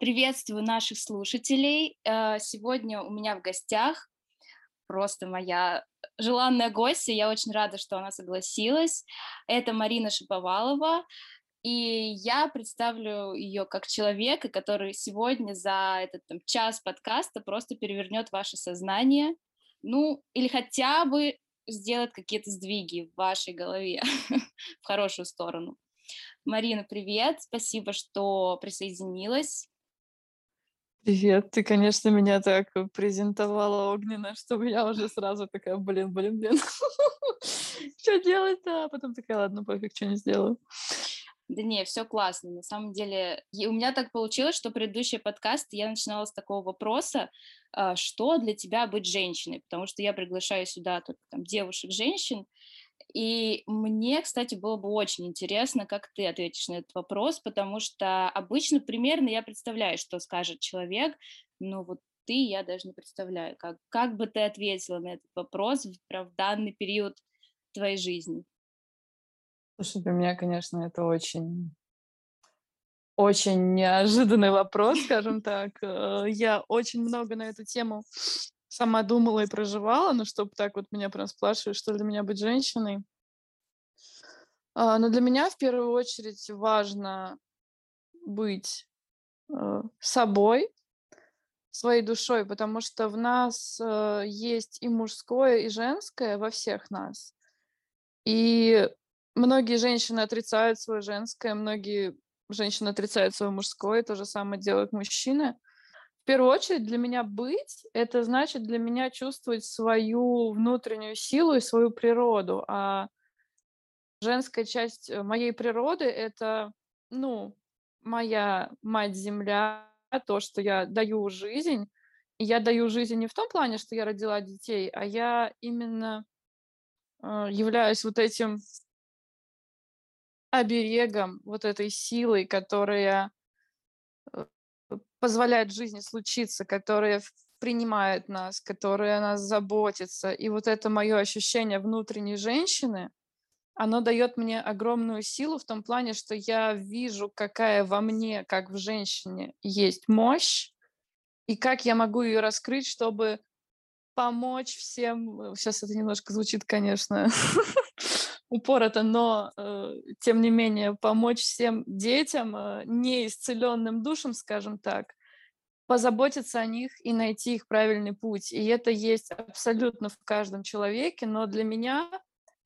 Приветствую наших слушателей. Э, сегодня у меня в гостях просто моя желанная гостья. Я очень рада, что она согласилась. Это Марина Шиповалова. И я представлю ее как человека, который сегодня за этот там, час подкаста просто перевернет ваше сознание, ну, или хотя бы сделает какие-то сдвиги в вашей голове в хорошую сторону. Марина, привет, спасибо, что присоединилась. Привет, ты, конечно, меня так презентовала огненно, что я уже сразу такая, блин, блин, блин, что делать-то? А потом такая, ладно, пофиг, что не сделаю. Да не, все классно. На самом деле, и у меня так получилось, что предыдущий подкаст я начинала с такого вопроса, а, что для тебя быть женщиной, потому что я приглашаю сюда только там девушек, женщин, и мне, кстати, было бы очень интересно, как ты ответишь на этот вопрос, потому что обычно примерно я представляю, что скажет человек, но вот ты, я даже не представляю, как, как бы ты ответила на этот вопрос в, в данный период твоей жизни. Слушай, для меня, конечно, это очень очень неожиданный вопрос, скажем так. Э, я очень много на эту тему сама думала и проживала, но чтобы так вот меня прям спрашивать, что для меня быть женщиной. А, но для меня в первую очередь важно быть э, собой, своей душой, потому что в нас э, есть и мужское, и женское во всех нас. И многие женщины отрицают свое женское, многие женщины отрицают свое мужское, то же самое делают мужчины в первую очередь для меня быть — это значит для меня чувствовать свою внутреннюю силу и свою природу. А женская часть э, моей природы — это, ну, моя мать-земля, то, что я даю жизнь. Я даю жизнь не в том плане, что я родила детей, а я именно э, являюсь вот этим оберегом, вот этой силой, которая позволяет жизни случиться, которая принимает нас, которая о нас заботится. И вот это мое ощущение внутренней женщины, оно дает мне огромную силу в том плане, что я вижу, какая во мне, как в женщине, есть мощь, и как я могу ее раскрыть, чтобы помочь всем. Сейчас это немножко звучит, конечно, упорото, но э, тем не менее помочь всем детям, э, неисцеленным душам, скажем так, позаботиться о них и найти их правильный путь. И это есть абсолютно в каждом человеке, но для меня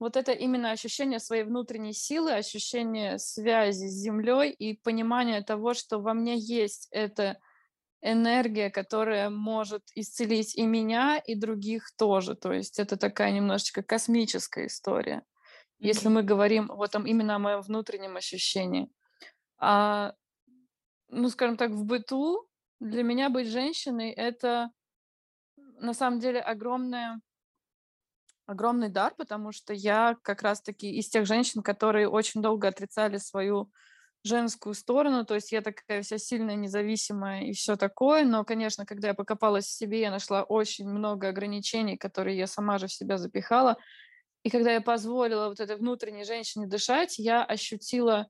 вот это именно ощущение своей внутренней силы, ощущение связи с землей и понимание того, что во мне есть эта энергия, которая может исцелить и меня, и других тоже. То есть это такая немножечко космическая история если мы говорим вот там именно о моем внутреннем ощущении. А, ну, скажем так, в быту для меня быть женщиной это на самом деле огромное огромный дар, потому что я как раз-таки из тех женщин, которые очень долго отрицали свою женскую сторону, то есть я такая вся сильная, независимая и все такое, но, конечно, когда я покопалась в себе, я нашла очень много ограничений, которые я сама же в себя запихала, и когда я позволила вот этой внутренней женщине дышать, я ощутила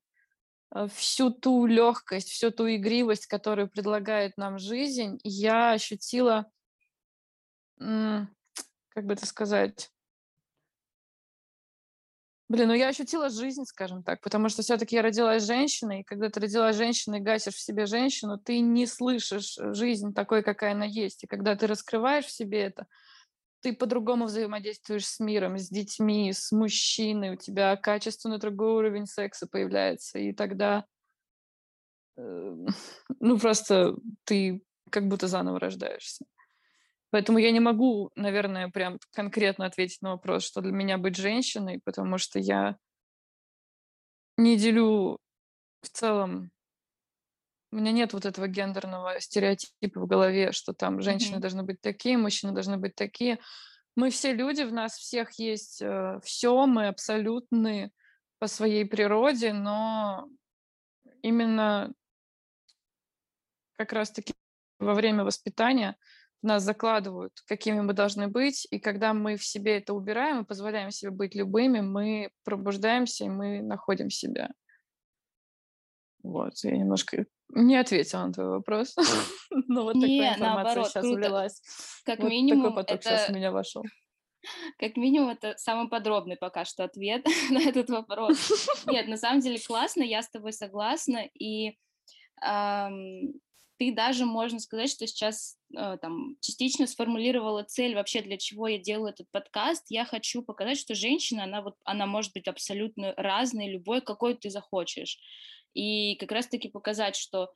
э, всю ту легкость, всю ту игривость, которую предлагает нам жизнь. Я ощутила, как бы это сказать, Блин, ну я ощутила жизнь, скажем так, потому что все-таки я родилась женщиной, и когда ты родилась женщиной гасишь в себе женщину, ты не слышишь э, жизнь такой, какая она есть. И когда ты раскрываешь в себе это, ты по-другому взаимодействуешь с миром, с детьми, с мужчиной, у тебя качественно другой уровень секса появляется, и тогда э, ну просто ты как будто заново рождаешься. Поэтому я не могу, наверное, прям конкретно ответить на вопрос, что для меня быть женщиной, потому что я не делю в целом у меня нет вот этого гендерного стереотипа в голове, что там женщины mm-hmm. должны быть такие, мужчины должны быть такие. Мы все люди, в нас всех есть э, все, мы абсолютны по своей природе, но именно как раз-таки во время воспитания нас закладывают, какими мы должны быть, и когда мы в себе это убираем и позволяем себе быть любыми, мы пробуждаемся и мы находим себя. Вот, я немножко не ответила на твой вопрос. Но вот такая информация сейчас влилась. Как Вот такой минимум, поток сейчас это меня вошел. как минимум, это самый подробный пока что ответ на этот вопрос. Нет, на самом деле классно, я с тобой согласна, и ам, ты даже, можно сказать, что сейчас э, там частично сформулировала цель вообще, для чего я делаю этот подкаст. Я хочу показать, что женщина, она вот, она может быть абсолютно разной, любой, какой ты захочешь. И как раз-таки показать, что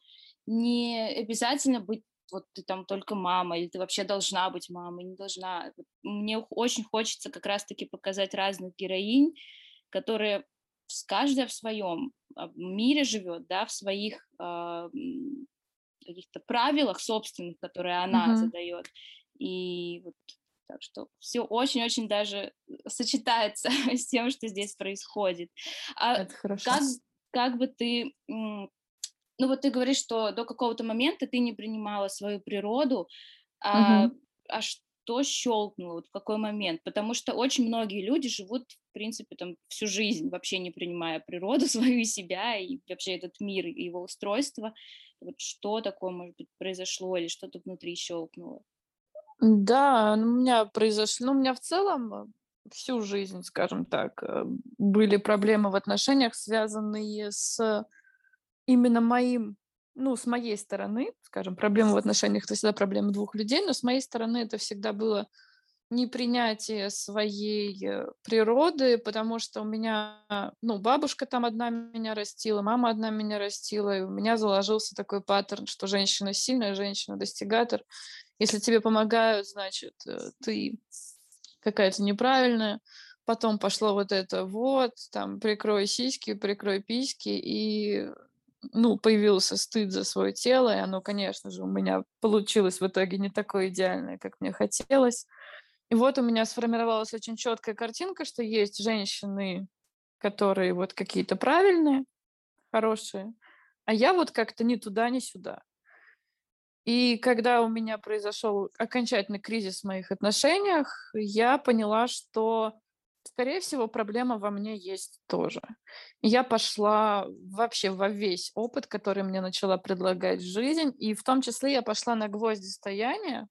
не обязательно быть вот ты там только мама, или ты вообще должна быть мамой, не должна. Мне очень хочется как раз-таки показать разных героинь, которые каждая в своем а, мире живет, да, в своих м, каких-то правилах собственных, которые она Мгм. задает. И вот так что все очень-очень даже сочетается с тем, что здесь происходит. А Это хорошо. как, как бы ты, ну вот ты говоришь, что до какого-то момента ты не принимала свою природу, а, Мгм. а что щелкнуло, вот в какой момент? Потому что очень многие люди живут, в принципе, там всю жизнь, вообще не принимая природу свою и себя, и вообще этот мир и его устройство. Вот что такое, может быть, произошло или что-то внутри щелкнуло? Да, ну, у меня произошло, ну, у меня в целом э, всю жизнь, скажем так, э, были проблемы в отношениях, связанные с именно моим, ну, с моей стороны, скажем, проблемы в отношениях это всегда проблема двух людей, но с моей стороны это всегда было непринятие своей э, природы, потому что у меня, ну, бабушка там одна меня растила, мама одна меня растила, и у меня заложился такой паттерн, что женщина сильная, женщина достигатор. Если тебе помогают, значит, э, ты какая-то неправильная. Потом пошло вот это вот, там, прикрой сиськи, прикрой письки, и, ну, появился стыд за свое тело, и оно, конечно же, у меня получилось в итоге не такое идеальное, как мне хотелось. И вот у меня сформировалась очень четкая картинка, что есть женщины, которые вот какие-то правильные, хорошие, а я вот как-то ни туда, ни сюда. И когда у меня произошел окончательный кризис в моих отношениях, я поняла, что, скорее всего, проблема во мне есть тоже. Я пошла вообще во весь опыт, который мне начала предлагать жизнь, и в том числе я пошла на гвозди стояния,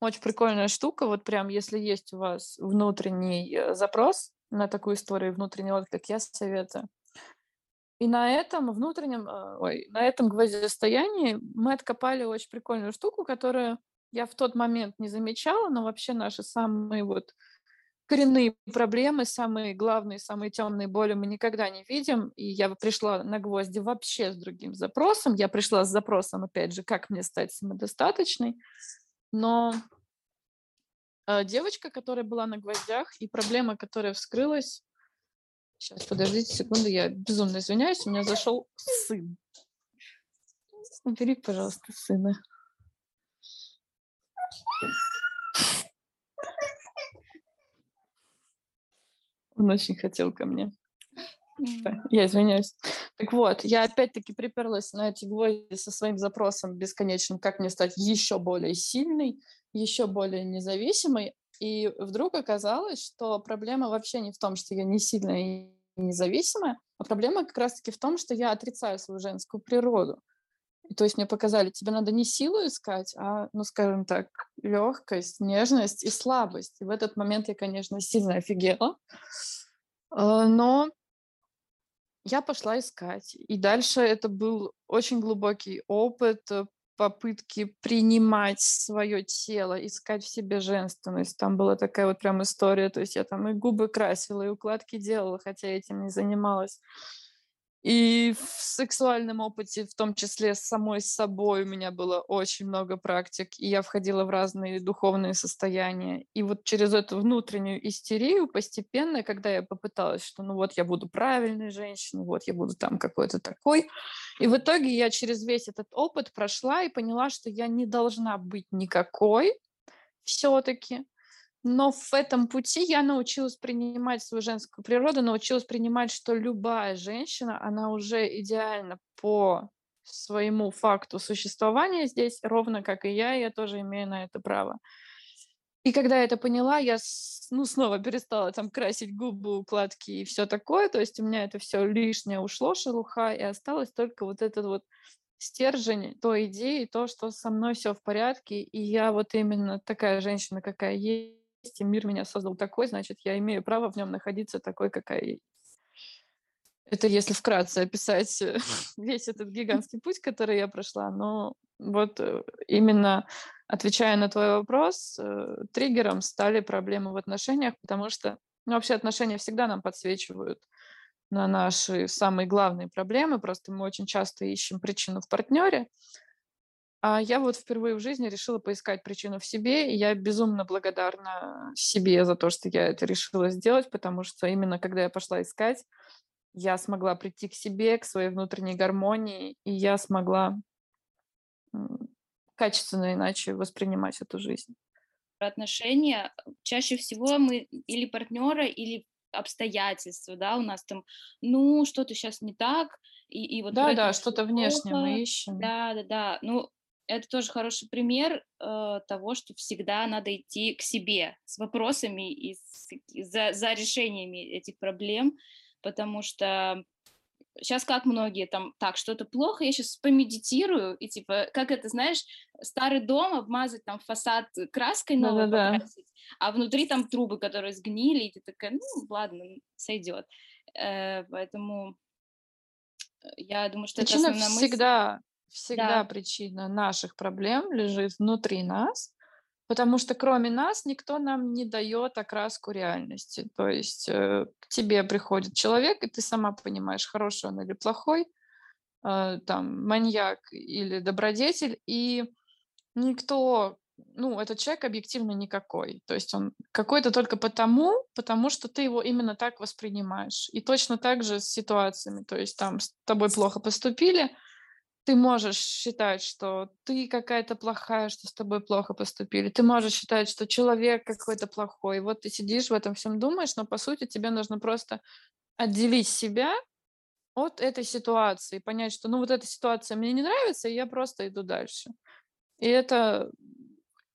очень прикольная штука. Вот прям, если есть у вас внутренний э, запрос на такую историю, внутренний отклик, я советую. И на этом внутреннем, э, ой, на этом гвоздистоянии мы откопали очень прикольную штуку, которую я в тот момент не замечала, но вообще наши самые вот коренные проблемы, самые главные, самые темные боли мы никогда не видим. И я пришла на гвозди вообще с другим запросом. Я пришла с запросом, опять же, как мне стать самодостаточной. Но э, девочка, которая была на гвоздях, и проблема, которая вскрылась... Сейчас, подождите секунду, я безумно извиняюсь, у меня зашел сын. Убери, пожалуйста, сына. Он очень хотел ко мне. Я извиняюсь. Так вот, я опять-таки приперлась на эти гвозди со своим запросом бесконечным, как мне стать еще более сильной, еще более независимой. И вдруг оказалось, что проблема вообще не в том, что я не сильная и независимая, а проблема как раз-таки в том, что я отрицаю свою женскую природу. То есть мне показали, тебе надо не силу искать, а, ну, скажем так, легкость, нежность и слабость. И в этот момент я, конечно, сильно офигела. А, Но я пошла искать. И дальше это был очень глубокий опыт э, попытки принимать свое тело, искать в себе женственность. Там была такая вот прям история. То есть я там и губы красила, и укладки делала, хотя этим не занималась. И в сексуальном опыте, в том числе с самой собой, у меня было очень много практик, и я входила в разные духовные состояния. И вот через эту внутреннюю истерию постепенно, когда я попыталась, что ну вот я буду правильной женщиной, вот я буду там какой-то такой, и в итоге я через весь этот опыт прошла и поняла, что я не должна быть никакой все-таки, но в этом пути я научилась принимать свою женскую природу, научилась принимать, что любая женщина, она уже идеальна по своему факту существования здесь, ровно как и я, я тоже имею на это право. И когда я это поняла, я, ну, снова перестала там красить губы, укладки и все такое. То есть у меня это все лишнее ушло, шелуха, и осталось только вот этот вот стержень той идеи, то, что со мной все в порядке, и я вот именно такая женщина, какая есть, и мир меня создал такой, значит, я имею право в нем находиться такой, какая есть. Это если вкратце описать э, весь этот гигантский путь, который я прошла. Но вот э, именно отвечая на твой вопрос, э, триггером стали проблемы в отношениях, потому что ну, вообще отношения всегда нам подсвечивают на наши самые главные проблемы. Просто мы очень часто ищем причину в партнере. А я вот впервые в жизни решила поискать причину в себе, и я безумно благодарна себе за то, что я это решила сделать, потому что именно когда я пошла искать, я смогла прийти к себе, к своей внутренней гармонии, и я смогла качественно иначе воспринимать эту жизнь. Отношения чаще всего мы или партнера, или обстоятельства, да, у нас там, ну, что-то сейчас не так, и, и вот Да, да, что-то внешнее мы ищем. Да, да, да. Ну, это тоже хороший пример э, того, что всегда надо идти к себе с вопросами и с- и за, за решениями этих проблем, потому что сейчас как многие там, так, что-то плохо, я сейчас помедитирую, и типа, как это, знаешь, старый дом обмазать там фасад краской новой Да-да-да. покрасить, а внутри там трубы, которые сгнили, и ты такая, ну, ладно, сойдет. Э, поэтому э, я думаю, что это Причина основная мысль. Всегда, Да, причина наших проблем лежит внутри нас, потому что кроме нас никто нам не дает окраску реальности. То есть э, к тебе приходит человек, и ты сама понимаешь, хороший он или плохой, э, там, маньяк или добродетель, и никто, ну, этот человек объективно никакой. То есть он какой-то только потому, потому что ты его именно так воспринимаешь. И точно так же с ситуациями. То есть там с тобой плохо поступили, ты можешь считать, что ты какая-то плохая, что с тобой плохо поступили. Ты можешь считать, что человек какой-то плохой. Вот ты сидишь в этом всем думаешь, но по сути тебе нужно просто отделить себя от этой ситуации, понять, что ну вот эта ситуация мне не нравится, и я просто иду дальше. И это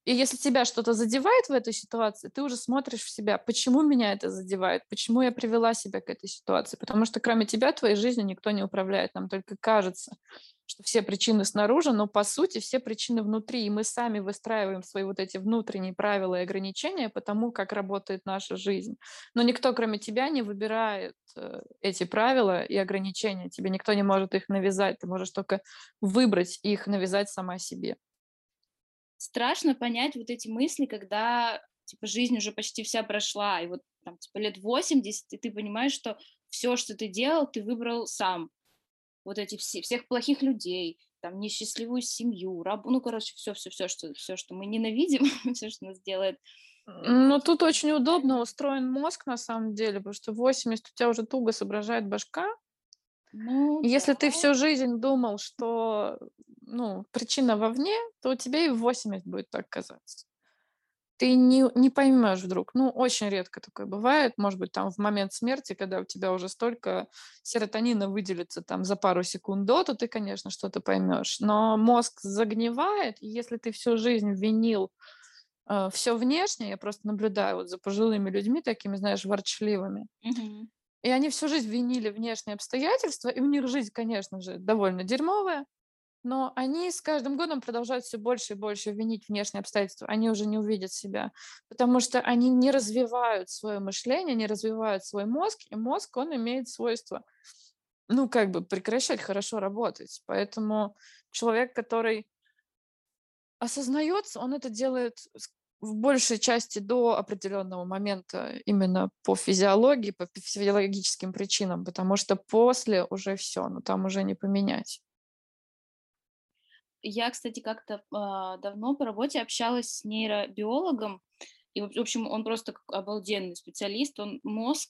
и если тебя что-то задевает в этой ситуации, ты уже смотришь в себя, почему меня это задевает, почему я привела себя к этой ситуации. Потому что кроме тебя твоей жизнью никто не управляет. Нам только кажется, что все причины снаружи, но по сути все причины внутри. И мы сами выстраиваем свои вот эти внутренние правила и ограничения по тому, как работает наша жизнь. Но никто, кроме тебя, не выбирает э, эти правила и ограничения. Тебе никто не может их навязать. Ты можешь только выбрать их, навязать сама себе. Страшно понять вот эти мысли, когда типа жизнь уже почти вся прошла, и вот там типа лет 80, и ты понимаешь, что все, что ты делал, ты выбрал сам. Вот эти все, всех плохих людей, там несчастливую семью, раб, ну короче, все, все, все, что все, что мы ненавидим, все, что нас делает. Ну, тут очень удобно устроен мозг, на самом деле, потому что 80 у тебя уже туго соображает башка. Ну если ты да, всю жизнь думал, что ну, причина вовне, то у тебя и в 80 будет так казаться. Ты не, не поймешь вдруг. Ну, очень редко такое бывает. Может быть, там в момент смерти, когда у тебя уже столько серотонина выделится там за пару секунд до, то ты, конечно, что-то поймешь. Но мозг загнивает, и если ты всю жизнь винил все внешнее, я просто наблюдаю вот за пожилыми людьми, такими, знаешь, ворчливыми, и они всю жизнь винили внешние обстоятельства, и у них жизнь, конечно же, довольно дерьмовая, но они с каждым годом продолжают все больше и больше винить внешние обстоятельства. Они уже не увидят себя, потому что они не развивают свое мышление, не развивают свой мозг, и мозг, он имеет свойство, ну, как бы прекращать хорошо работать. Поэтому человек, который осознается, он это делает в большей части до определенного момента именно по физиологии, по фи- физиологическим причинам, потому что после уже все, ну там уже не поменять. Я, кстати, как-то а, давно по работе общалась с нейробиологом, и, в общем, он просто обалденный специалист, он мозг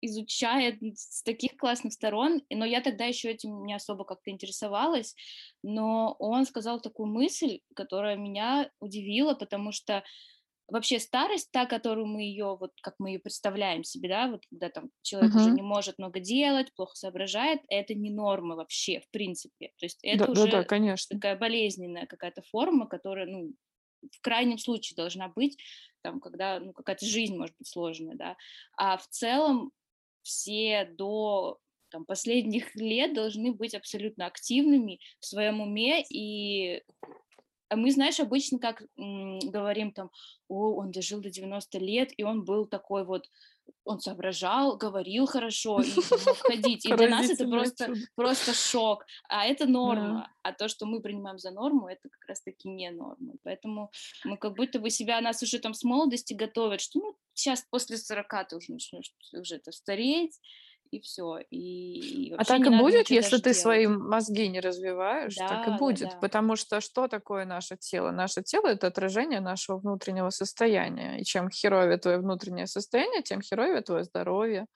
изучает с таких классных сторон, но я тогда еще этим не особо как-то интересовалась, но он сказал такую мысль, которая меня удивила, потому что вообще старость, та, которую мы ее, вот как мы ее представляем себе, да, вот когда там человек уже Мгм. не может много делать, плохо соображает, это не норма вообще, в принципе. То есть Да, это да, да, уже конечно. такая болезненная какая-то форма, которая, ну, в крайнем случае должна быть, там, когда ну, какая-то жизнь может быть сложная, да, а в целом все до там, последних лет должны быть абсолютно активными в своем уме и мы, знаешь, обычно как м, говорим там, о, он дожил до 90 лет, и он был такой вот, он соображал, говорил хорошо и мог ходить. И для нас это просто, просто шок. А это норма. Да. А то, что мы принимаем за норму, это как раз-таки не норма. Поэтому мы как будто бы себя, нас уже там с молодости готовят, что ну, сейчас после 40 ты уже начнешь уже это стареть, и все. И, и а так и будет, если ты делать. свои мозги не развиваешь, да, так и будет. Да, да. Потому что что такое наше тело? Наше тело это отражение нашего внутреннего состояния. И чем херовее твое внутреннее состояние, тем херовее твое здоровье.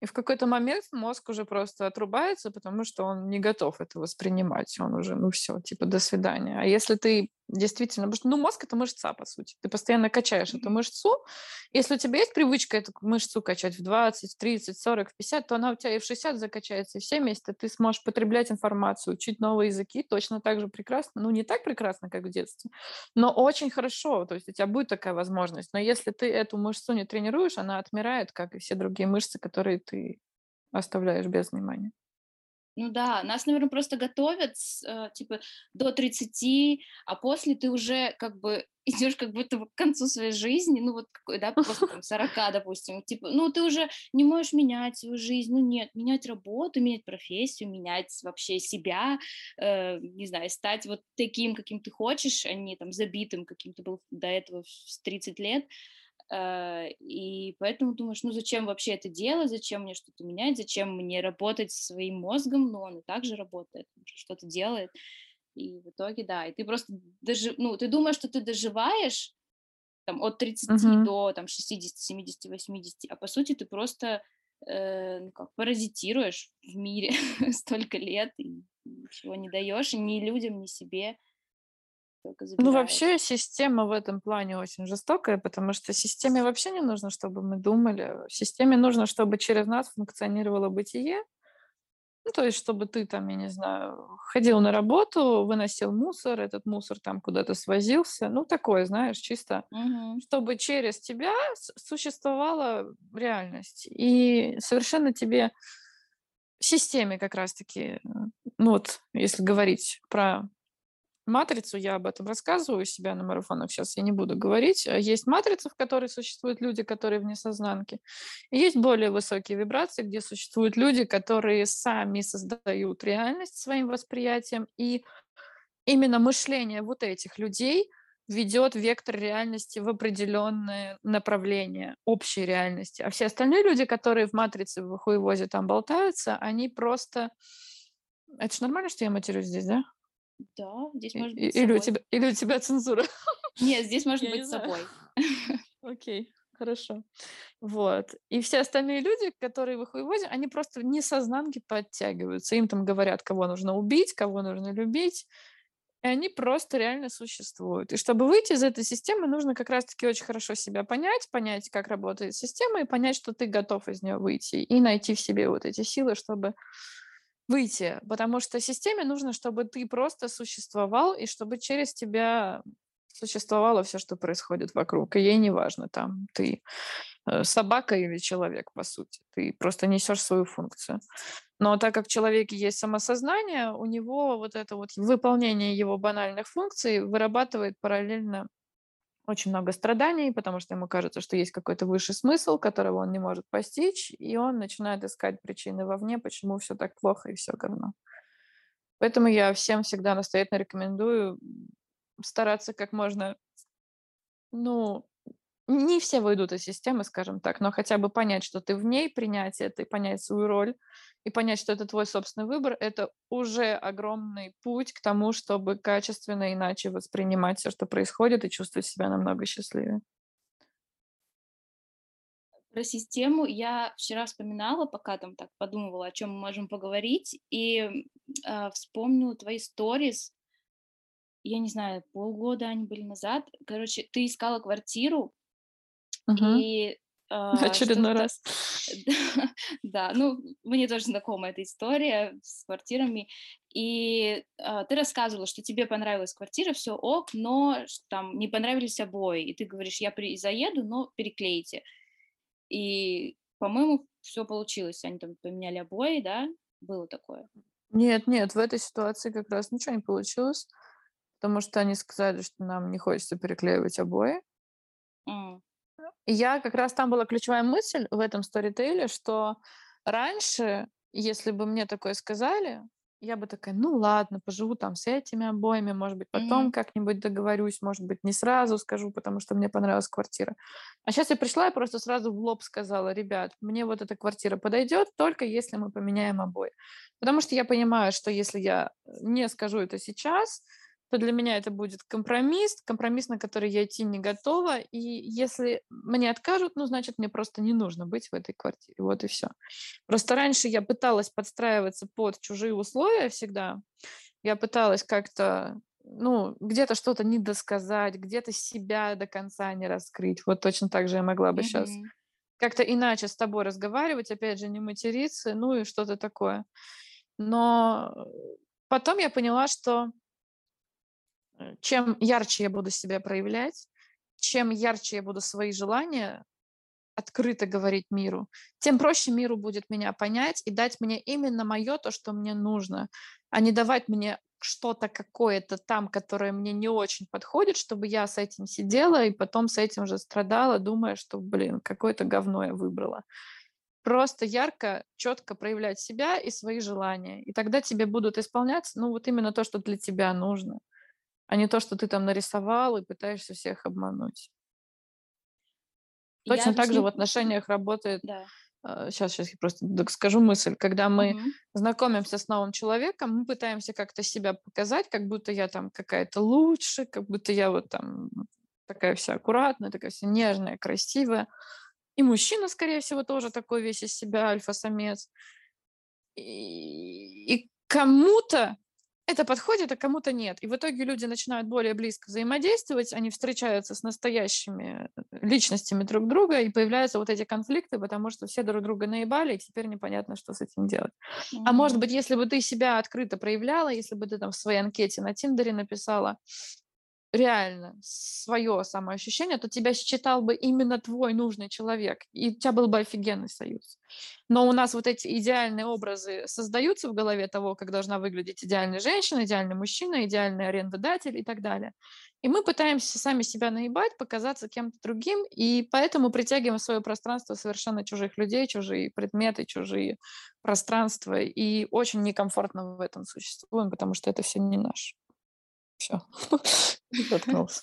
И в какой-то момент мозг уже просто отрубается, потому что он не готов это воспринимать. Он уже, ну все, типа, до свидания. А если ты действительно, потому что, ну, мозг — это мышца, по сути. Ты постоянно качаешь эту мышцу. Если у тебя есть привычка эту мышцу качать в 20, 30, 40, 50, то она у тебя и в 60 закачается, и в 70 ты сможешь потреблять информацию, учить новые языки точно так же прекрасно. Ну, не так прекрасно, как в детстве, но очень хорошо. То есть у тебя будет такая возможность. Но если ты эту мышцу не тренируешь, она отмирает, как и все другие мышцы, которые ты оставляешь без внимания. Ну да, нас, наверное, просто готовят, э, типа, до 30, а после ты уже как бы идешь как будто к концу своей жизни, ну вот да, после там 40, допустим, типа, ну ты уже не можешь менять свою жизнь, ну нет, менять работу, менять профессию, менять вообще себя, э, не знаю, стать вот таким, каким ты хочешь, а не там забитым, каким ты был до этого в 30 лет, и поэтому думаешь, ну зачем вообще это делать, зачем мне что-то менять, зачем мне работать своим мозгом, ну он и так же работает, что-то делает. И в итоге, да, и ты просто, даже, ну, ты думаешь, что ты доживаешь там, от 30 uh-huh. до там, 60, 70, 80, а по сути ты просто э, ну, как, паразитируешь в мире столько лет и ничего не даешь ни людям, ни себе только Ну, вообще система в этом плане очень жестокая, потому что системе вообще не нужно, чтобы мы думали. Системе нужно, чтобы через нас функционировало бытие. Ну, то есть, чтобы ты там, я не знаю, ходил на работу, выносил мусор, этот мусор там куда-то свозился. Ну, такое, знаешь, чисто, Мгм. чтобы через тебя существовала реальность. И совершенно тебе системе как раз-таки, ну вот, если говорить про матрицу, я об этом рассказываю у себя на марафонах, сейчас я не буду говорить. Э, есть матрица, в которой существуют люди, которые вне сознанки. И есть более высокие вибрации, где существуют люди, которые сами создают реальность своим восприятием. И именно мышление вот этих людей ведет вектор реальности в определенное направление общей реальности. А все остальные люди, которые в матрице в хуевозе там болтаются, они просто... Это же нормально, что я матерюсь здесь, да? Да, здесь может быть или у тебя, или у тебя цензура? Нет, здесь может быть с собой. Окей, хорошо. Вот. И все остальные люди, которые в их выводе, они просто не сознанки подтягиваются. Им там говорят, кого нужно убить, кого нужно любить. И они просто реально существуют. И чтобы выйти из этой системы, нужно как раз-таки очень хорошо себя понять, понять, как работает система, и понять, что ты готов из нее выйти, и найти в себе вот эти силы, чтобы выйти, потому что системе нужно, чтобы ты просто существовал и чтобы через тебя существовало все, что происходит вокруг. И ей не важно, там ты э, собака или человек, по сути. Ты просто несешь свою функцию. Но так как в человеке есть самосознание, у него вот это вот выполнение его банальных функций вырабатывает параллельно очень много страданий, потому что ему кажется, что есть какой-то высший смысл, которого он не может постичь, и он начинает искать причины вовне, почему все так плохо и все говно. Поэтому я всем всегда настоятельно рекомендую стараться как можно, ну, не все выйдут из системы, скажем так, но хотя бы понять, что ты в ней, принять это и понять свою роль, и понять, что это твой собственный выбор, это уже огромный путь к тому, чтобы качественно иначе воспринимать все, что происходит, и чувствовать себя намного счастливее. Про систему я вчера вспоминала, пока там так подумывала, о чем мы можем поговорить, и э, вспомнила твои сторис. Я не знаю, полгода они были назад. Короче, ты искала квартиру, Мгм. и а, Очередной раз. Да, ну, мне тоже знакома эта история с квартирами. И а, ты рассказывала, что тебе понравилась квартира, все ок, но там не понравились обои. И ты говоришь, я при... заеду, но переклейте. И, по-моему, все получилось. Они там поменяли обои, да? Было такое. Нет, нет, в этой ситуации как раз ничего не получилось, потому что они сказали, что нам не хочется переклеивать обои. И я как раз там была ключевая мысль в этом сторителе, что раньше, если бы мне такое сказали, я бы такая, ну ладно, поживу там с этими обоями, может быть, потом мгм, как-нибудь договорюсь, может быть, не сразу скажу, потому что мне понравилась квартира. А сейчас я пришла и просто сразу в лоб сказала, ребят, мне вот эта квартира подойдет только если мы поменяем обои. Потому что я понимаю, что если я не скажу это сейчас, то для меня это будет компромисс, компромисс, на который я идти не готова. И если мне откажут, ну, значит, мне просто не нужно быть в этой квартире. Вот и все. Просто раньше я пыталась подстраиваться под чужие условия всегда. Я пыталась как-то, ну, где-то что-то недосказать, где-то себя до конца не раскрыть. Вот точно так же я могла бы сейчас мгм. как-то иначе с тобой разговаривать, опять же, не материться, ну и что-то такое. Но потом я поняла, что чем ярче я буду себя проявлять, чем ярче я буду свои желания открыто говорить миру, тем проще миру будет меня понять и дать мне именно мое то, что мне нужно, а не давать мне что-то какое-то там, которое мне не очень подходит, чтобы я с этим сидела и потом с этим же страдала, думая, что, блин, какое-то говно я выбрала. Просто ярко, четко проявлять себя и свои желания. И тогда тебе будут исполняться, ну, вот именно то, что для тебя нужно а не то, что ты там нарисовал и пытаешься всех обмануть. Я Точно так же в объясню, отношениях работает, да. сейчас, сейчас я просто скажу мысль, когда мы Мгм, знакомимся с новым человеком, мы пытаемся как-то себя показать, как будто я там какая-то лучше, как будто я вот там такая вся аккуратная, такая вся нежная, красивая. И мужчина, скорее всего, тоже такой весь из себя альфа-самец. И, и кому-то это подходит, а кому-то нет. И в итоге люди начинают более близко взаимодействовать, они встречаются с настоящими э, личностями друг друга, и появляются вот эти конфликты, потому что все друг друга наебали, и теперь непонятно, что с этим делать. А может быть, если бы ты себя открыто проявляла, если бы ты там в своей анкете на Тиндере написала, реально свое самоощущение, то тебя считал бы именно твой нужный человек, и у тебя был бы офигенный союз. Но у нас вот эти идеальные образы создаются в голове того, как должна выглядеть идеальная женщина, идеальный мужчина, идеальный арендодатель и так далее. И мы пытаемся сами себя наебать, показаться кем-то другим, и поэтому притягиваем в свое пространство совершенно чужих людей, чужие предметы, чужие пространства, и очень некомфортно в этом существуем, потому что это все не наше. Все. Заткнулся.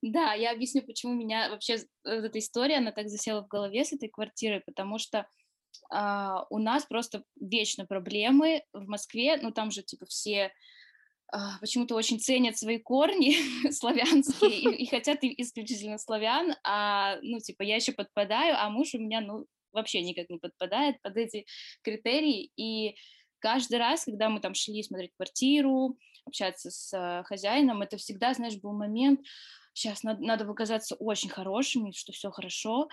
Да, я объясню, почему меня вообще э, вот эта история, она так засела в голове с этой квартирой, потому что а, у нас просто вечно проблемы в Москве, ну там же типа все а, почему-то очень ценят свои корни славянские и, и хотят исключительно славян, а ну типа я еще подпадаю, а муж у меня ну вообще никак не подпадает под эти критерии, и каждый раз, когда мы там шли смотреть квартиру, общаться с э, хозяином, это всегда, знаешь, был момент, сейчас надо, надо показаться очень хорошими, что все хорошо,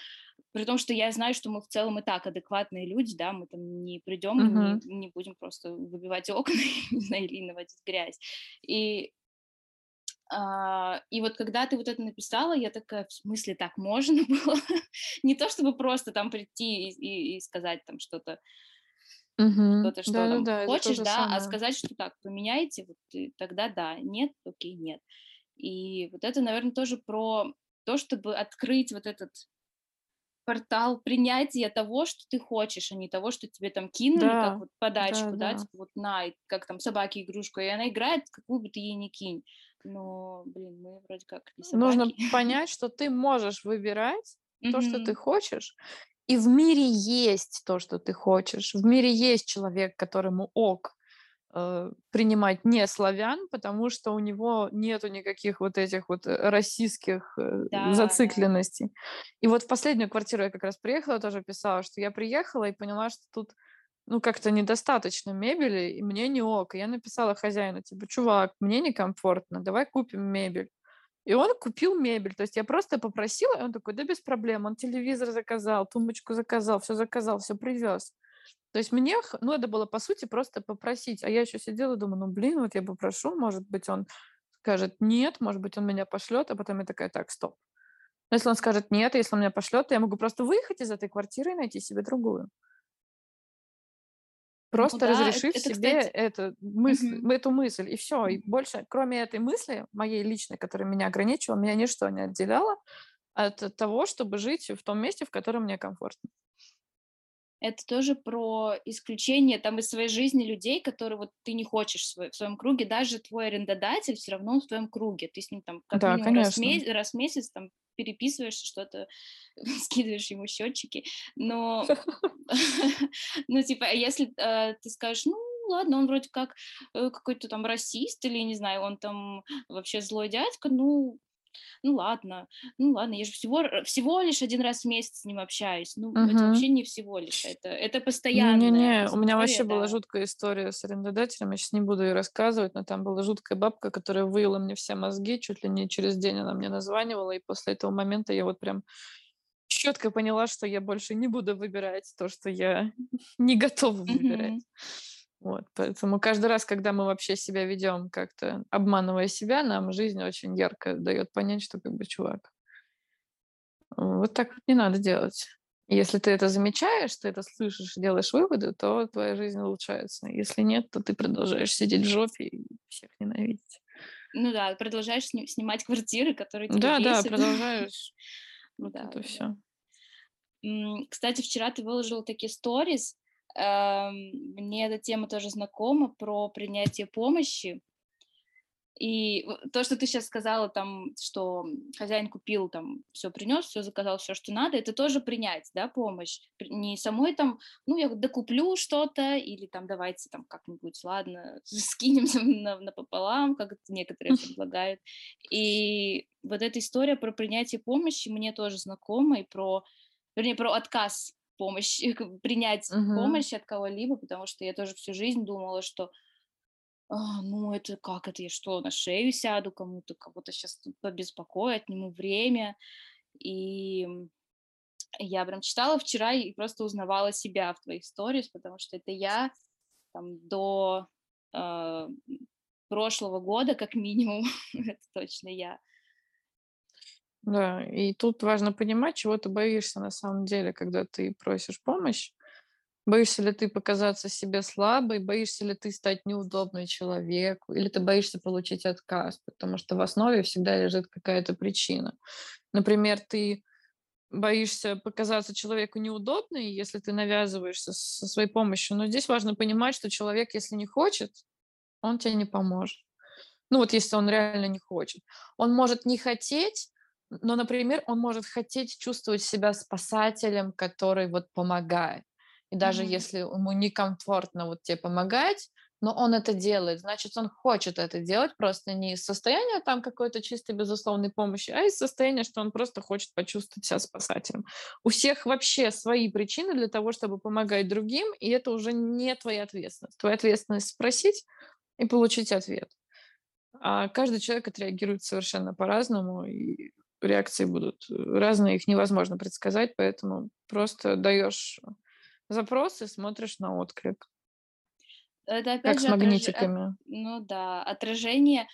при том, что я знаю, что мы в целом и так адекватные люди, да, мы там не придем, Мгм. не, не будем просто выбивать окна, или наводить грязь. И, а, и вот когда ты вот это написала, я такая, в смысле так можно было? Не то, чтобы просто там прийти и, и- и сказать там что-то, Мгм. что-то, что там Да-да-да, это то хочешь, да, а самое. сказать, что так, поменяйте, вот и тогда да, нет, окей, нет. И вот это, наверное, тоже про то, чтобы открыть вот этот портал принятия того, что ты хочешь, а не того, что тебе там кинули, как Да, вот подачку, да, да-да. типа вот на, как там собаке игрушку, и она играет, какую бы ты ей ни кинь. Но, блин, мы вроде как не Нужно собаки. понять, что ты можешь выбирать то, что ты хочешь, и в мире есть то, что ты хочешь. В мире есть человек, которому ок э, принимать не славян, потому что у него нету никаких вот этих вот э, российских э, Да, да. зацикленностей. И вот в последнюю квартиру я как раз приехала, тоже писала, что я приехала и поняла, что тут ну, как-то недостаточно мебели, и мне не ок. И я написала хозяину, типа, чувак, мне некомфортно, давай купим мебель. И он купил мебель. То есть я просто попросила, и он такой, да без проблем. Он телевизор заказал, тумбочку заказал, все заказал, все привез. То есть мне ну, надо было, по сути, просто попросить. А я еще сидела и думаю, ну, блин, вот я попрошу, может быть, он скажет нет, может быть, он меня пошлет, а потом я такая, так, стоп. Но если он скажет нет, если он меня пошлет, то я могу просто выехать из этой квартиры и найти себе другую. Ну Просто да, это, разрешив это, себе кстати, эту мысль, мгм, эту мысль, и все. И больше, кроме этой мысли, моей личной, которая меня ограничивала, меня ничто не отделяло от того, чтобы жить в том месте, в котором мне комфортно. это тоже про исключение там из своей жизни людей, которые вот ты не хочешь в свой- в своем круге, даже твой арендодатель все равно в твоем круге, ты с ним там как Да, минимум раз в, конечно. ме- раз в месяц там переписываешься, что-то скидываешь ему счетчики, но ну типа если э, ты скажешь, ну ладно, он вроде как э, какой-то там расист или не знаю, он там вообще злой дядька, ну ну ладно, ну ладно, я же всего, р- всего лишь один раз в месяц с ним общаюсь. Ну, это Мгм. вообще не всего лишь, это, это постоянная Не-не-не, у меня вообще была да. жуткая история с арендодателем, я сейчас не буду ее рассказывать, но там была жуткая бабка, которая выила мне все мозги, чуть ли не через день она мне названивала, и после этого момента я вот прям четко поняла, что я больше не буду выбирать то, что я не готова выбирать. Мгм. Вот, поэтому каждый раз, когда мы вообще себя ведем как-то, обманывая себя, нам жизнь очень ярко дает понять, что как бы, чувак, вот так вот не надо делать. Если ты это замечаешь, ты это слышишь, делаешь выводы, то твоя жизнь улучшается. Если нет, то ты продолжаешь сидеть в жопе и всех ненавидеть. Ну да, продолжаешь сни- снимать квартиры, которые тебя Да, да, бесят. продолжаешь вот Да, это да. все. Кстати, вчера ты выложил такие сторис. Эм, Мне эта тема тоже знакома про принятие помощи. И то, что ты сейчас сказала, там, что хозяин купил, там, все принес, все заказал, все, что надо, это тоже принять, да, помощь. Не самой там, ну, я докуплю что-то, или там, давайте там как-нибудь, ладно, скинемся на, напополам, как некоторые предлагают. И вот эта история про принятие помощи мне тоже знакома, и про, вернее, про отказ помощи, принять Мгм. помощь от кого-либо, потому что я тоже всю жизнь думала, что а, ну, это как это? Я что, на шею сяду кому-то, кого-то сейчас побеспокою, отниму время. И я прям читала вчера и просто узнавала себя в твоих сторис, потому что это я там до м, прошлого года, как минимум, это точно я. Да, и тут важно понимать, чего ты боишься на самом деле, когда ты просишь помощь. Боишься ли ты показаться себе слабой, боишься ли ты стать неудобной человеку, или ты боишься получить отказ, потому что в основе всегда лежит какая-то причина. Например, ты боишься показаться человеку неудобной, если ты навязываешься со своей помощью. Но здесь важно понимать, что человек, если не хочет, он тебе не поможет. Ну вот если он реально не хочет. Он может не хотеть, но, например, он может хотеть чувствовать себя спасателем, который вот помогает. И даже Мгм. если ему некомфортно вот тебе помогать, но он это делает, значит, он хочет это делать просто не из состояния там какой-то чистой безусловной помощи, а из состояния, что он просто хочет почувствовать себя спасателем. У всех вообще свои причины для того, чтобы помогать другим, и это уже не твоя ответственность. Твоя ответственность спросить и получить ответ. А каждый человек отреагирует совершенно по-разному, и реакции будут э, разные, их невозможно предсказать, поэтому просто даешь запрос и смотришь на отклик, Это как опять с же отраж... от- магнитиками. ну да, отражение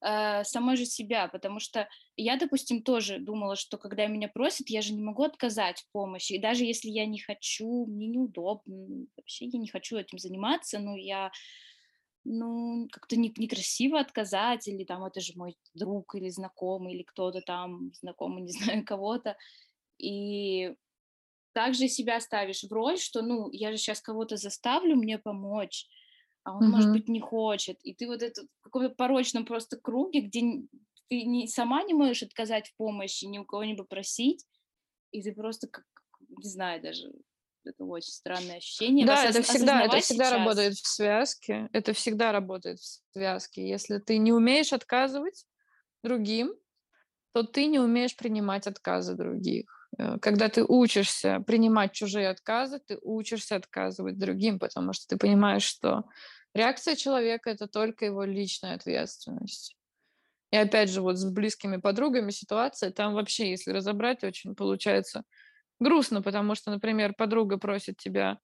э, самой же себя, потому что я, допустим, тоже думала, что когда меня просят, я же не могу отказать в помощи, и даже если я не хочу, мне неудобно, вообще я не хочу этим заниматься, но я, ну, как-то не, некрасиво отказать, или там это же мой друг или знакомый, или кто-то там, знакомый, не знаю, кого-то, и также себя ставишь в роль, что, ну, я же сейчас кого-то заставлю мне помочь, а он, может Мгм. быть, не хочет. И ты вот это в каком-то порочном просто круге, где ты не, сама не можешь отказать в помощи, ни у кого не попросить, и ты просто как, не знаю даже, это очень странное ощущение. Да, это всегда, это всегда сейчас. работает в связке. Это всегда работает в связке. Если ты не умеешь отказывать другим, то ты не умеешь принимать отказы других. Э, Когда ты учишься принимать чужие отказы, ты учишься отказывать другим, потому что ты понимаешь, что реакция человека это только его личная ответственность. И опять же, вот с близкими подругами ситуация, там вообще, если разобрать, очень получается грустно, потому что, например, подруга просит тебя,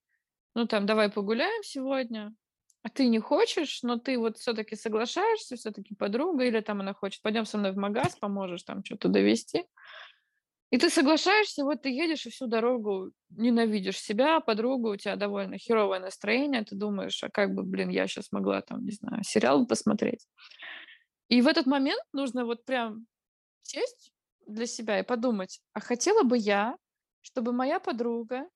ну там, давай погуляем сегодня, а ты не хочешь, но ты вот все-таки соглашаешься, все-таки подруга, или там она хочет, пойдем со мной в магаз, поможешь там что-то довести. И ты соглашаешься, вот ты едешь и всю дорогу ненавидишь себя, подругу, у тебя довольно херовое настроение, ты думаешь, а как бы, блин, я сейчас могла там, не знаю, сериал посмотреть. И в этот момент нужно вот прям сесть для себя и подумать, а хотела бы я, чтобы моя подруга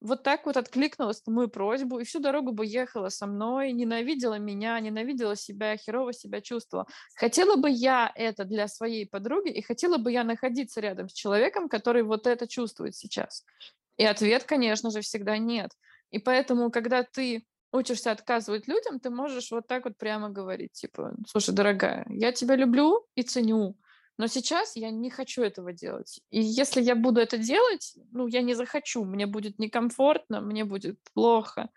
вот так вот откликнулась на мою просьбу и всю дорогу бы ехала со мной, ненавидела меня, ненавидела себя, херово себя чувствовала. Хотела бы я это для своей подруги и хотела бы я находиться рядом с человеком, который вот это чувствует сейчас. И ответ, конечно же, всегда нет. И поэтому, когда ты учишься отказывать людям, ты можешь вот так вот прямо говорить, типа, слушай, дорогая, я тебя люблю и ценю, но сейчас я не хочу этого делать. И если я буду это делать, ну, я не захочу, мне будет некомфортно, мне будет плохо.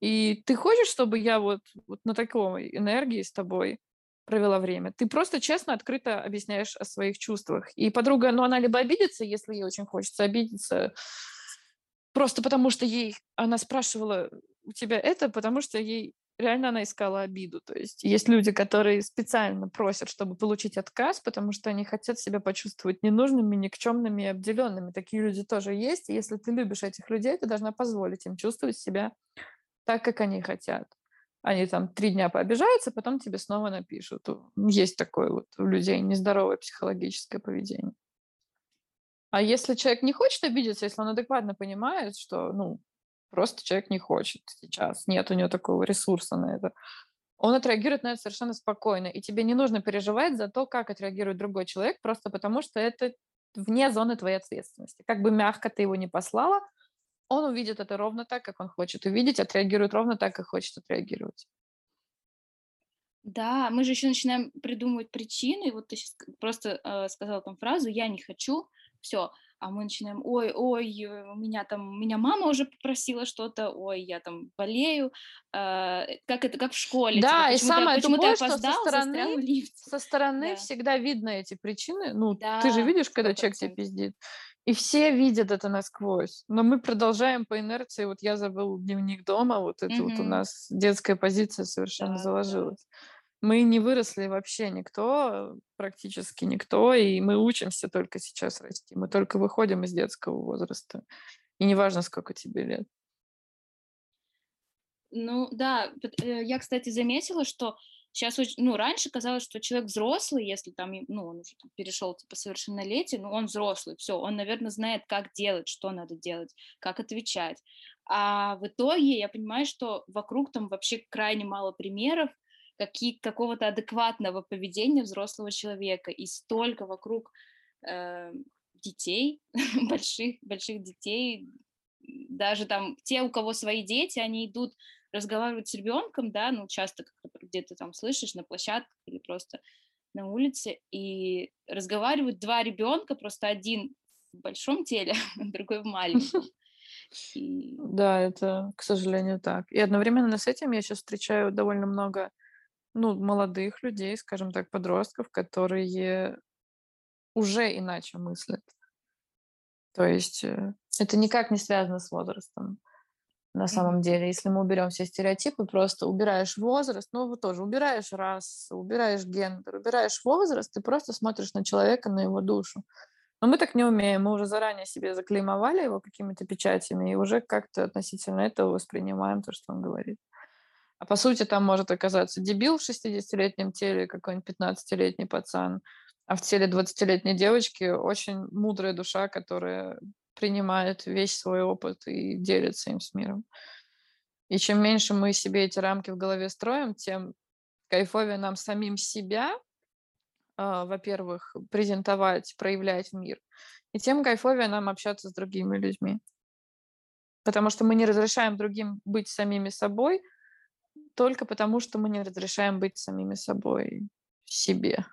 И ты хочешь, чтобы я вот, вот на такой энергии с тобой провела время? Ты просто честно, открыто объясняешь о своих чувствах. И подруга, ну, она либо обидится, если ей очень хочется обидеться, просто потому что ей, она спрашивала у тебя это, потому что ей реально она искала обиду. То есть есть люди, которые специально просят, чтобы получить отказ, потому что они хотят себя почувствовать ненужными, никчемными и обделенными. Такие люди тоже есть. И если ты любишь этих людей, ты должна позволить им чувствовать себя так, как они хотят. Они там три дня пообижаются, потом тебе снова напишут. Есть такое вот у людей нездоровое психологическое поведение. А если человек не хочет обидеться, если он адекватно понимает, что, ну, Просто человек не хочет сейчас, нет у него такого ресурса на это. Он отреагирует на это совершенно спокойно, и тебе не нужно переживать за то, как отреагирует другой человек, просто потому что это вне зоны твоей ответственности. Как бы мягко ты его не послала, он увидит это ровно так, как он хочет увидеть, отреагирует ровно так, как хочет отреагировать. Да, мы же еще начинаем придумывать причины. Вот ты сейчас просто э, сказала там фразу «я не хочу», все, а мы начинаем, ой, ой, у меня там, меня мама уже попросила что-то, ой, я там болею, э, как это, как в школе. Да, типа, и самое почему тупое, что со стороны, со стороны да. всегда видно эти причины, ну, да, ты же видишь, 100%. когда человек тебе пиздит, и все видят это насквозь, но мы продолжаем по инерции, вот я забыл дневник дома, вот это mm-hmm. вот у нас детская позиция совершенно да, заложилась. Да мы не выросли вообще никто, практически никто, и мы учимся только сейчас расти. Мы только выходим из детского возраста. И неважно, сколько тебе лет. Ну да, э, я, кстати, заметила, что сейчас, ну, раньше казалось, что человек взрослый, если там, ну, он уже там, перешел типа совершеннолетие, ну, он взрослый, все, он, наверное, знает, как делать, что надо делать, как отвечать. А в итоге я понимаю, что вокруг там вообще крайне мало примеров, какие, какого-то адекватного поведения взрослого человека, и столько вокруг э, детей, больших, больших детей, даже там те, у кого свои дети, они идут разговаривать с ребенком, да, ну, часто где-то там слышишь на площадках или просто на улице, и разговаривают два ребенка, просто один в большом теле, другой в маленьком. И... Да, это, к сожалению, так. И одновременно с этим я сейчас встречаю довольно много ну, молодых людей, скажем так, подростков, которые уже иначе мыслят. То есть э, это никак не связано с возрастом на самом деле. Если мы уберем все стереотипы, просто убираешь возраст, ну, вот тоже убираешь рас, убираешь гендер, убираешь возраст, ты просто смотришь на человека, на его душу. Но мы так не умеем, мы уже заранее себе заклеймовали его какими-то печатями и уже как-то относительно этого воспринимаем то, что он говорит. А по сути там может оказаться дебил в 60-летнем теле, какой-нибудь 15-летний пацан, а в теле 20-летней девочки очень мудрая душа, которая принимает весь свой опыт и делится им с миром. И чем меньше мы себе эти рамки в голове строим, тем кайфовее нам самим себя, э, во-первых, презентовать, проявлять в мир, и тем кайфовее нам общаться с другими людьми. Потому что мы не разрешаем другим быть самими собой – только потому, что мы не разрешаем быть самими собой себе.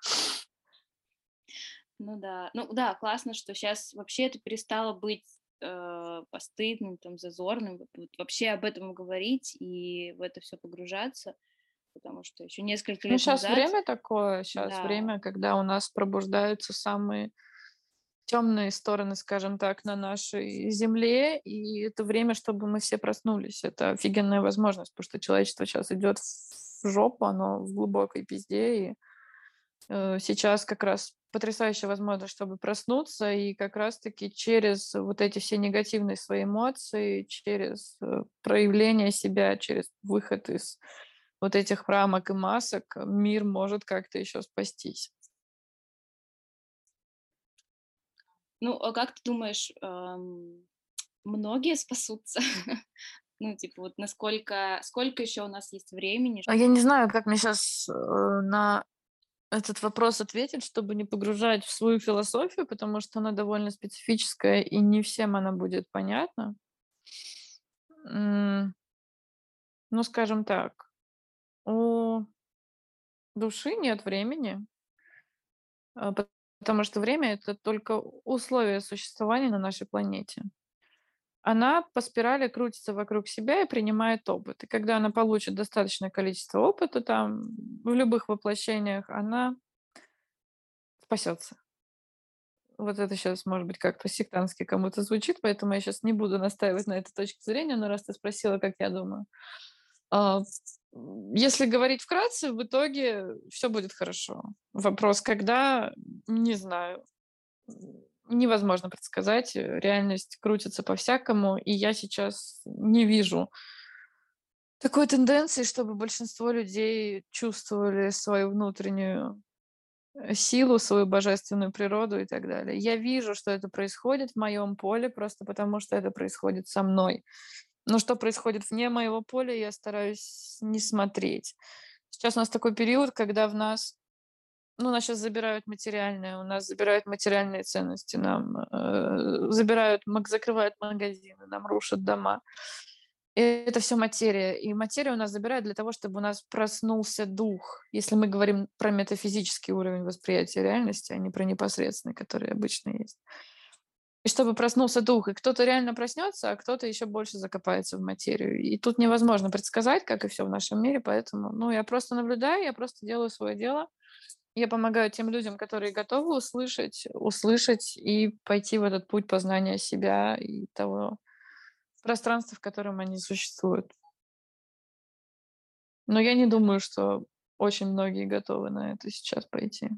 Ну да, ну да, классно, что сейчас вообще это перестало быть э, постыдным, там, зазорным, вот, вот, вообще об этом говорить и в это все погружаться. потому что еще несколько Ну, лет сейчас назад, время такое, сейчас да, время, когда у нас пробуждаются самые темные стороны, скажем так, на нашей земле, и это время, чтобы мы все проснулись. Это офигенная возможность, потому что человечество сейчас идет в жопу, оно в глубокой пизде, и э, сейчас как раз потрясающая возможность, чтобы проснуться, и как раз-таки через вот эти все негативные свои эмоции, через э, проявление себя, через выход из вот этих рамок и масок, мир может как-то еще спастись. Ну, а как ты думаешь, ам, многие спасутся? Ну, типа, вот насколько, сколько еще у нас есть времени? А я не знаю, как мне сейчас на этот вопрос ответить, чтобы не погружать в свою философию, потому что она довольно специфическая, и не всем она будет понятна. Ну, скажем так, у души нет времени, а, потому что время— это только условие существования на нашей планете. Она по спирали крутится вокруг себя и принимает опыт. И когда она получит достаточное количество опыта там, в любых воплощениях, она спасется. Вот это сейчас, может быть, как-то сектантски кому-то звучит, поэтому я сейчас не буду настаивать на этой точке зрения, но раз ты спросила, как я думаю. Если говорить вкратце, в итоге все будет хорошо. Вопрос, когда, не знаю. Невозможно предсказать. э, Реальность крутится по-всякому, и я сейчас не вижу такой тенденции, чтобы большинство людей чувствовали свою внутреннюю э, силу, свою божественную природу и так далее. Я вижу, что это происходит в моем поле, просто потому что это происходит со мной. Но что происходит вне моего поля, я стараюсь не смотреть. Сейчас у нас такой период, когда в нас, ну, нас сейчас забирают материальное, у нас забирают материальные ценности, нам э, забирают, закрывают магазины, нам рушат дома. И это все материя. И материя у нас забирают для того, чтобы у нас проснулся дух. Если мы говорим про метафизический уровень восприятия реальности, а не про непосредственный, который обычно есть. И чтобы проснулся дух, и кто-то реально проснется, а кто-то еще больше закопается в материю. И тут невозможно предсказать, как и все в нашем мире, поэтому, ну, я просто наблюдаю, я просто делаю свое дело. Я помогаю тем людям, которые готовы услышать, услышать и пойти в этот путь познания себя и того пространства, в котором они существуют. Но я не думаю, что очень многие готовы на это сейчас пойти.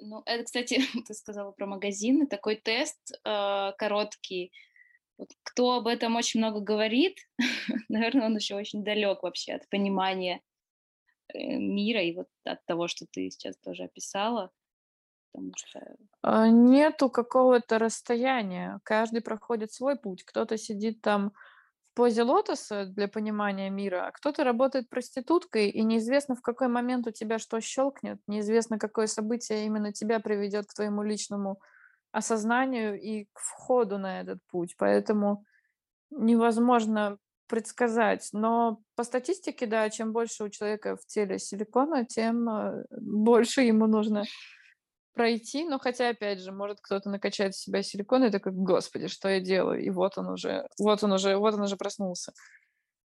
Ну, это, кстати, ты сказала про магазины, такой тест э, короткий. Вот кто об этом очень много говорит, наверное, он еще очень далек вообще от понимания э, мира и вот от того, что ты сейчас тоже описала, потому что А, Нету какого-то расстояния. Каждый проходит свой путь. Кто-то сидит там позе лотоса для понимания мира, а кто-то работает проституткой, и неизвестно, в какой момент у тебя что щелкнет, неизвестно, какое событие именно тебя приведет к твоему личному осознанию и к входу на этот путь. Поэтому невозможно предсказать. Но по статистике, да, чем больше у человека в теле силикона, тем э, больше ему нужно пройти. Но хотя, опять же, может кто-то накачает в себя силикон и такой, господи, что я делаю? И вот он уже, вот он уже, вот он уже проснулся.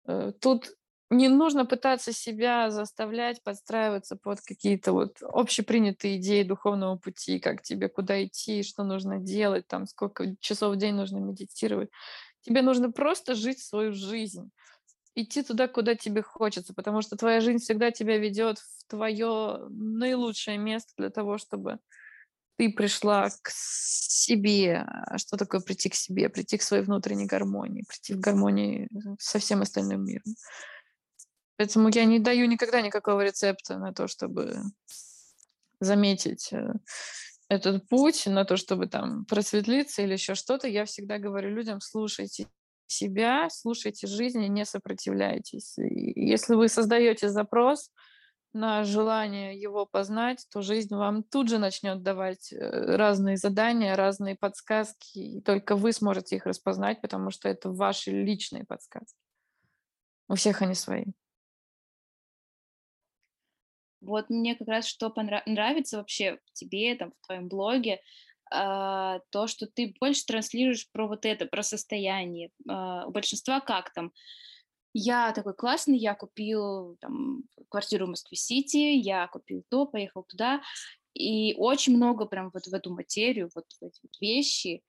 Э, Тут не нужно пытаться себя заставлять подстраиваться под какие-то вот общепринятые идеи духовного пути, как тебе куда идти, что нужно делать, там сколько часов в день нужно медитировать. Тебе нужно просто жить свою жизнь, идти туда, куда тебе хочется, потому что твоя жизнь всегда тебя ведет в твое наилучшее место для того, чтобы ты пришла к себе. А Что такое прийти к себе? Прийти к своей внутренней гармонии, прийти в гармонии со всем остальным миром. Поэтому я не даю никогда никакого рецепта на то, чтобы заметить э, этот путь, на то, чтобы там просветлиться или еще что-то. Я всегда говорю людям, слушайте себя, слушайте жизнь и не сопротивляйтесь. И если вы создаете запрос на желание его познать, то жизнь вам тут же начнет давать э, разные задания, разные подсказки, и только вы сможете их распознать, потому что это ваши личные подсказки. У всех они свои. вот мне как раз что нравится вообще в тебе, там, в твоем блоге, а, то, что ты больше транслируешь про вот это, про состояние. А, У большинства как там? Я такой классный, я купил там квартиру в Москве-Сити, я купил то, поехал туда, и очень много прям вот в эту материю, вот в эти вещи.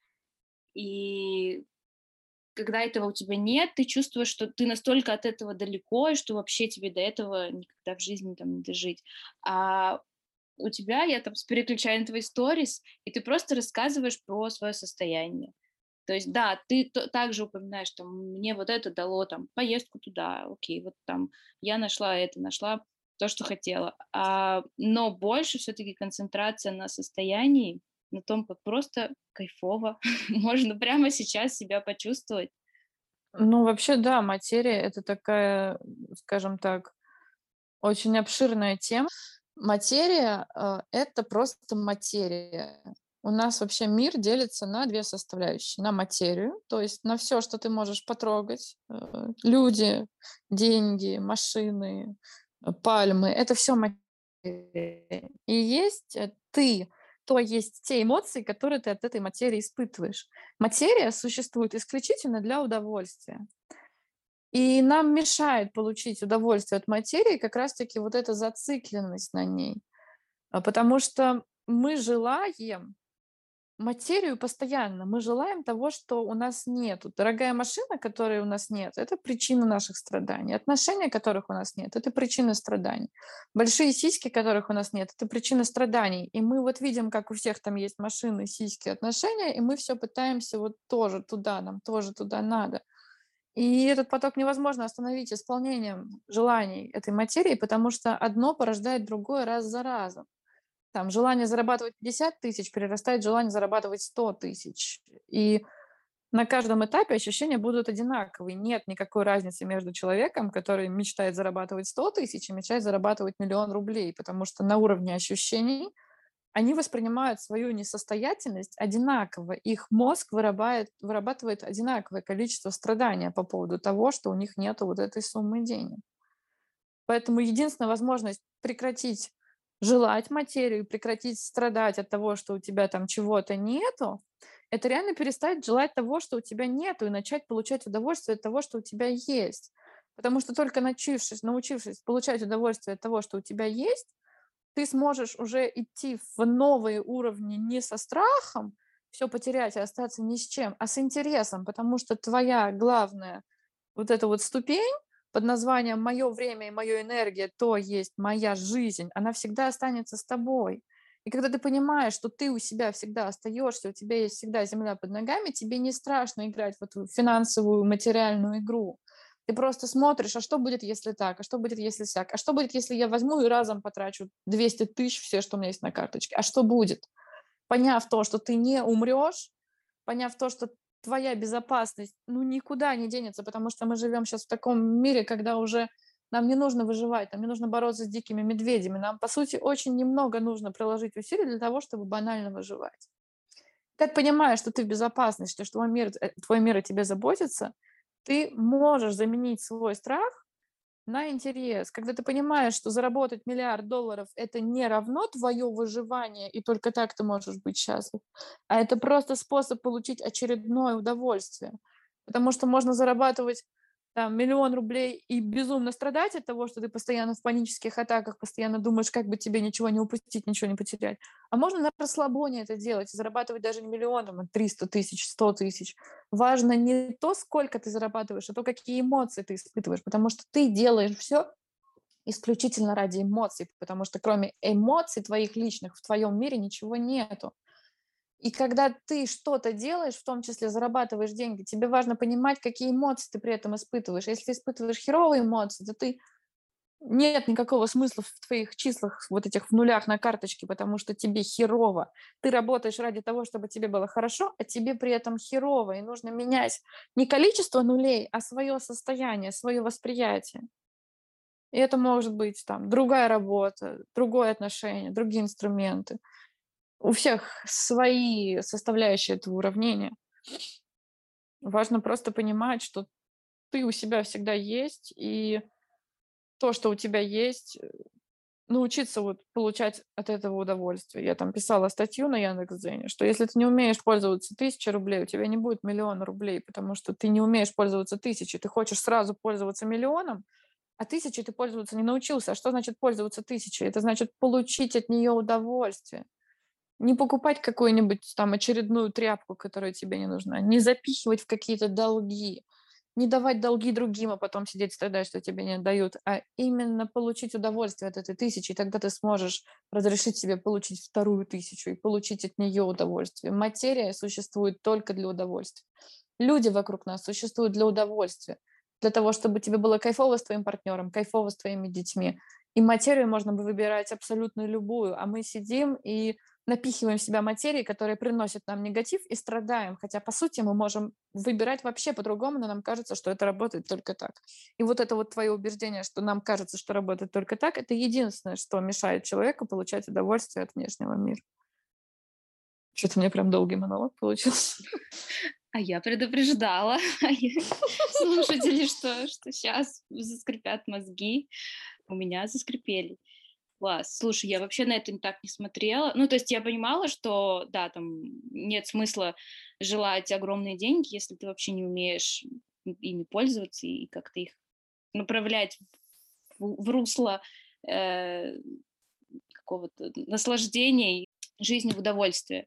И когда этого у тебя нет, ты чувствуешь, что ты настолько от этого далеко, и что вообще тебе до этого никогда в жизни там не дожить. А у тебя, я там переключаю на твои сторис, и ты просто рассказываешь про свое состояние. То есть, да, ты также упоминаешь, что мне вот это дало там поездку туда, окей, вот там я нашла это, нашла то, что хотела. А, но больше все-таки концентрация на состоянии, на том, как просто кайфово можно прямо сейчас себя почувствовать. Ну, вообще, да, материя это такая, скажем так, очень обширная тема. Материя э, это просто материя. У нас вообще мир делится на две составляющие. На материю, то есть на все, что ты можешь потрогать. Э, люди, деньги, машины, э, пальмы. Это все материя. И есть ты, то есть те эмоции, которые ты от этой материи испытываешь. Материя существует исключительно для удовольствия. И нам мешает получить удовольствие от материи как раз-таки вот эта зацикленность на ней. А потому что мы желаем материю постоянно. Мы желаем того, что у нас нет. Дорогая машина, которой у нас нет, это причина наших страданий. Отношения, которых у нас нет, это причина страданий. Большие сиськи, которых у нас нет, это причина страданий. И мы вот видим, как у всех там есть машины, сиськи, отношения, и мы все пытаемся вот тоже туда, нам тоже туда надо. И этот поток невозможно остановить исполнением желаний этой материи, потому что одно порождает другое раз за разом там желание зарабатывать 50 тысяч перерастает в желание зарабатывать 100 тысяч. И на каждом этапе ощущения будут одинаковые. Нет никакой разницы между человеком, который мечтает зарабатывать 100 тысяч и мечтает зарабатывать миллион рублей, потому что на уровне ощущений они воспринимают свою несостоятельность одинаково. Их мозг вырабатывает, вырабатывает одинаковое количество страдания по поводу того, что у них нет вот этой суммы денег. Поэтому единственная возможность прекратить желать материю, прекратить страдать от того, что у тебя там чего-то нету, это реально перестать желать того, что у тебя нету, и начать получать удовольствие от того, что у тебя есть. Потому что только научившись, научившись получать удовольствие от того, что у тебя есть, ты сможешь уже идти в новые уровни не со страхом все потерять и остаться ни с чем, а с интересом, потому что твоя главная вот эта вот ступень под названием «Мое время и моя энергия, то есть моя жизнь», она всегда останется с тобой. И когда ты понимаешь, что ты у себя всегда остаешься, у тебя есть всегда земля под ногами, тебе не страшно играть в эту финансовую, материальную игру. Ты просто смотришь, а что будет, если так, а что будет, если сяк, а что будет, если я возьму и разом потрачу 200 тысяч, все, что у меня есть на карточке, а что будет? Поняв то, что ты не умрешь, поняв то, что твоя безопасность, ну, никуда не денется, потому что мы живем сейчас в таком мире, когда уже нам не нужно выживать, нам не нужно бороться с дикими медведями. Нам, по сути, очень немного нужно приложить усилий для того, чтобы банально выживать. Ты понимаешь, что ты в безопасности, что твой мир, э, твой мир о тебе заботится, ты можешь заменить свой страх на интерес. Когда ты понимаешь, что заработать миллиард долларов – это не равно твое выживание, и только так ты можешь быть счастлив, а это просто способ получить очередное удовольствие. Потому что можно зарабатывать там, миллион рублей и безумно страдать от того, что ты постоянно в панических атаках, постоянно думаешь, как бы тебе ничего не упустить, ничего не потерять. А можно на расслабоне это делать, зарабатывать даже не миллион, а 300 тысяч, 100 тысяч. Важно не то, сколько ты зарабатываешь, а то, какие эмоции ты испытываешь, потому что ты делаешь все исключительно ради эмоций, потому что кроме эмоций твоих личных в твоем мире ничего нету. И когда ты что-то делаешь, в том числе зарабатываешь деньги, тебе важно понимать, какие эмоции ты при этом испытываешь. Если ты испытываешь херовые эмоции, то ты нет никакого смысла в твоих числах, вот этих в нулях на карточке, потому что тебе херово. Ты работаешь ради того, чтобы тебе было хорошо, а тебе при этом херово. И нужно менять не количество нулей, а свое состояние, свое восприятие. И это может быть там другая работа, другое отношение, другие инструменты у всех свои составляющие этого уравнения. Важно просто понимать, что ты у себя всегда есть, и то, что у тебя есть, научиться вот получать от этого удовольствие. Я там писала статью на Яндекс.Дзене, что если ты не умеешь пользоваться тысячей рублей, у тебя не будет миллиона рублей, потому что ты не умеешь пользоваться тысячей, ты хочешь сразу пользоваться миллионом, а тысячей ты пользоваться не научился. А что значит пользоваться тысячей? Это значит получить от нее удовольствие. Не покупать какую-нибудь там очередную тряпку, которая тебе не нужна, не запихивать в какие-то долги, не давать долги другим, а потом сидеть страдать, что тебе не дают, а именно получить удовольствие от этой тысячи, и тогда ты сможешь разрешить себе получить вторую тысячу и получить от нее удовольствие. Материя существует только для удовольствия. Люди вокруг нас существуют для удовольствия, для того, чтобы тебе было кайфово с твоим партнером, кайфово с твоими детьми. И материю можно бы выбирать абсолютно любую, а мы сидим и напихиваем в себя материи, которые приносят нам негатив и страдаем. Хотя, по сути, мы можем выбирать вообще по-другому, но нам кажется, что это работает только так. И вот это вот твое убеждение, что нам кажется, что работает только так, это единственное, что мешает человеку получать удовольствие от внешнего мира. Что-то мне прям долгий монолог получился. А я предупреждала слушателей, что, что сейчас заскрипят мозги. У меня заскрипели. Класс. Слушай, я вообще на это так не смотрела. Ну, то есть я понимала, что, да, там нет смысла желать огромные деньги, если ты вообще не умеешь ими пользоваться и как-то их направлять в, в русло э, какого-то наслаждения, жизни в удовольствие.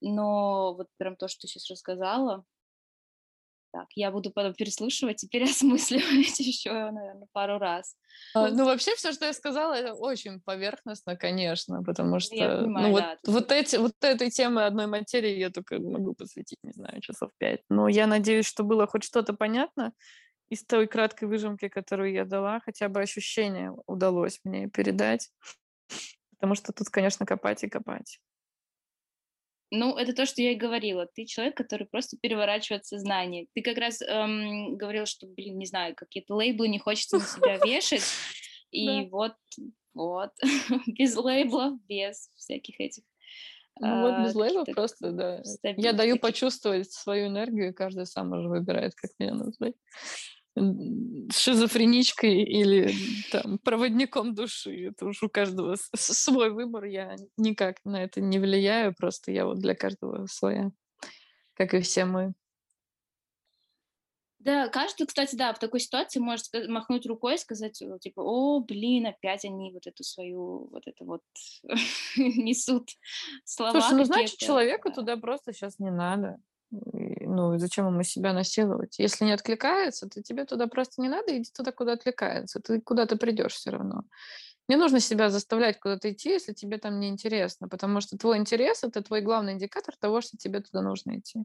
Но вот прям то, что ты сейчас рассказала, так, я буду потом переслушивать и переосмысливать еще, наверное, пару раз. А, ну, вообще, все, что я сказала, это очень поверхностно, конечно, потому ну, что я понимаю, ну, да, вот, вот, эти, вот этой темы одной материи я только могу посвятить, не знаю, часов пять. Но я надеюсь, что было хоть что-то понятно из той краткой выжимки, которую я дала, хотя бы ощущение удалось мне передать. Потому что тут, конечно, копать и копать. Ну, это то, что я и говорила. Ты человек, который просто переворачивает сознание. Ты как раз эм, говорил, что, блин, не знаю, какие-то лейблы не хочется на себя вешать. И вот, вот, без лейблов, без всяких этих ну вот без а, лейблов просто, да. Я даю почувствовать свою энергию, каждый сам уже выбирает, как меня назвать шизофреничкой или там, проводником души. Это уж у каждого свой выбор. Я никак на это не влияю, просто я вот для каждого своя, как и все мы. Да, каждый, кстати, да, в такой ситуации может махнуть рукой и сказать, типа, о, блин, опять они вот эту свою, вот это вот несут слова. Слушай, ну, значит, человеку туда просто сейчас не надо ну, зачем ему себя насиловать? Если не откликается, то тебе туда просто не надо, иди туда, куда откликается. Ты куда-то придешь все равно. Не нужно себя заставлять куда-то идти, если тебе там не интересно, потому что твой интерес — это твой главный индикатор того, что тебе туда нужно идти.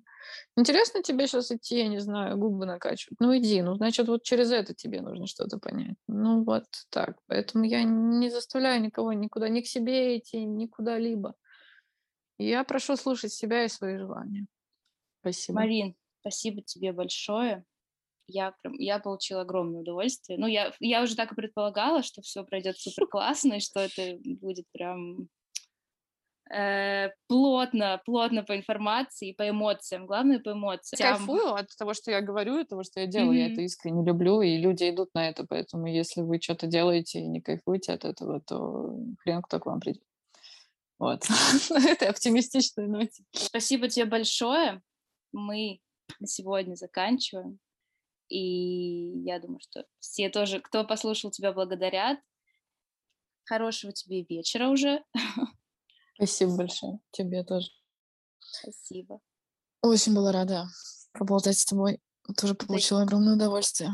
Интересно тебе сейчас идти, я не знаю, губы накачивать? Ну, иди. Ну, значит, вот через это тебе нужно что-то понять. Ну, вот так. Поэтому я не заставляю никого никуда, ни к себе идти, никуда-либо. Я прошу слушать себя и свои желания. Спасибо. Марин, спасибо тебе большое. Я, прям, я получила огромное удовольствие. Ну, я, я уже так и предполагала, что все пройдет супер классно, и что это будет прям э, плотно, плотно по информации, по эмоциям, главное по эмоциям. Кайфую от того, что я говорю, и того, что я делаю. Mm-hmm. Я это искренне люблю, и люди идут на это, поэтому если вы что-то делаете и не кайфуете от этого, то хрен кто к вам придет. Вот. На этой оптимистичной ноте. Спасибо тебе большое мы на сегодня заканчиваем. И я думаю, что все тоже, кто послушал тебя, благодарят. Хорошего тебе вечера уже. Спасибо большое. Тебе тоже. Спасибо. Очень была рада поболтать с тобой. Тоже получила огромное удовольствие.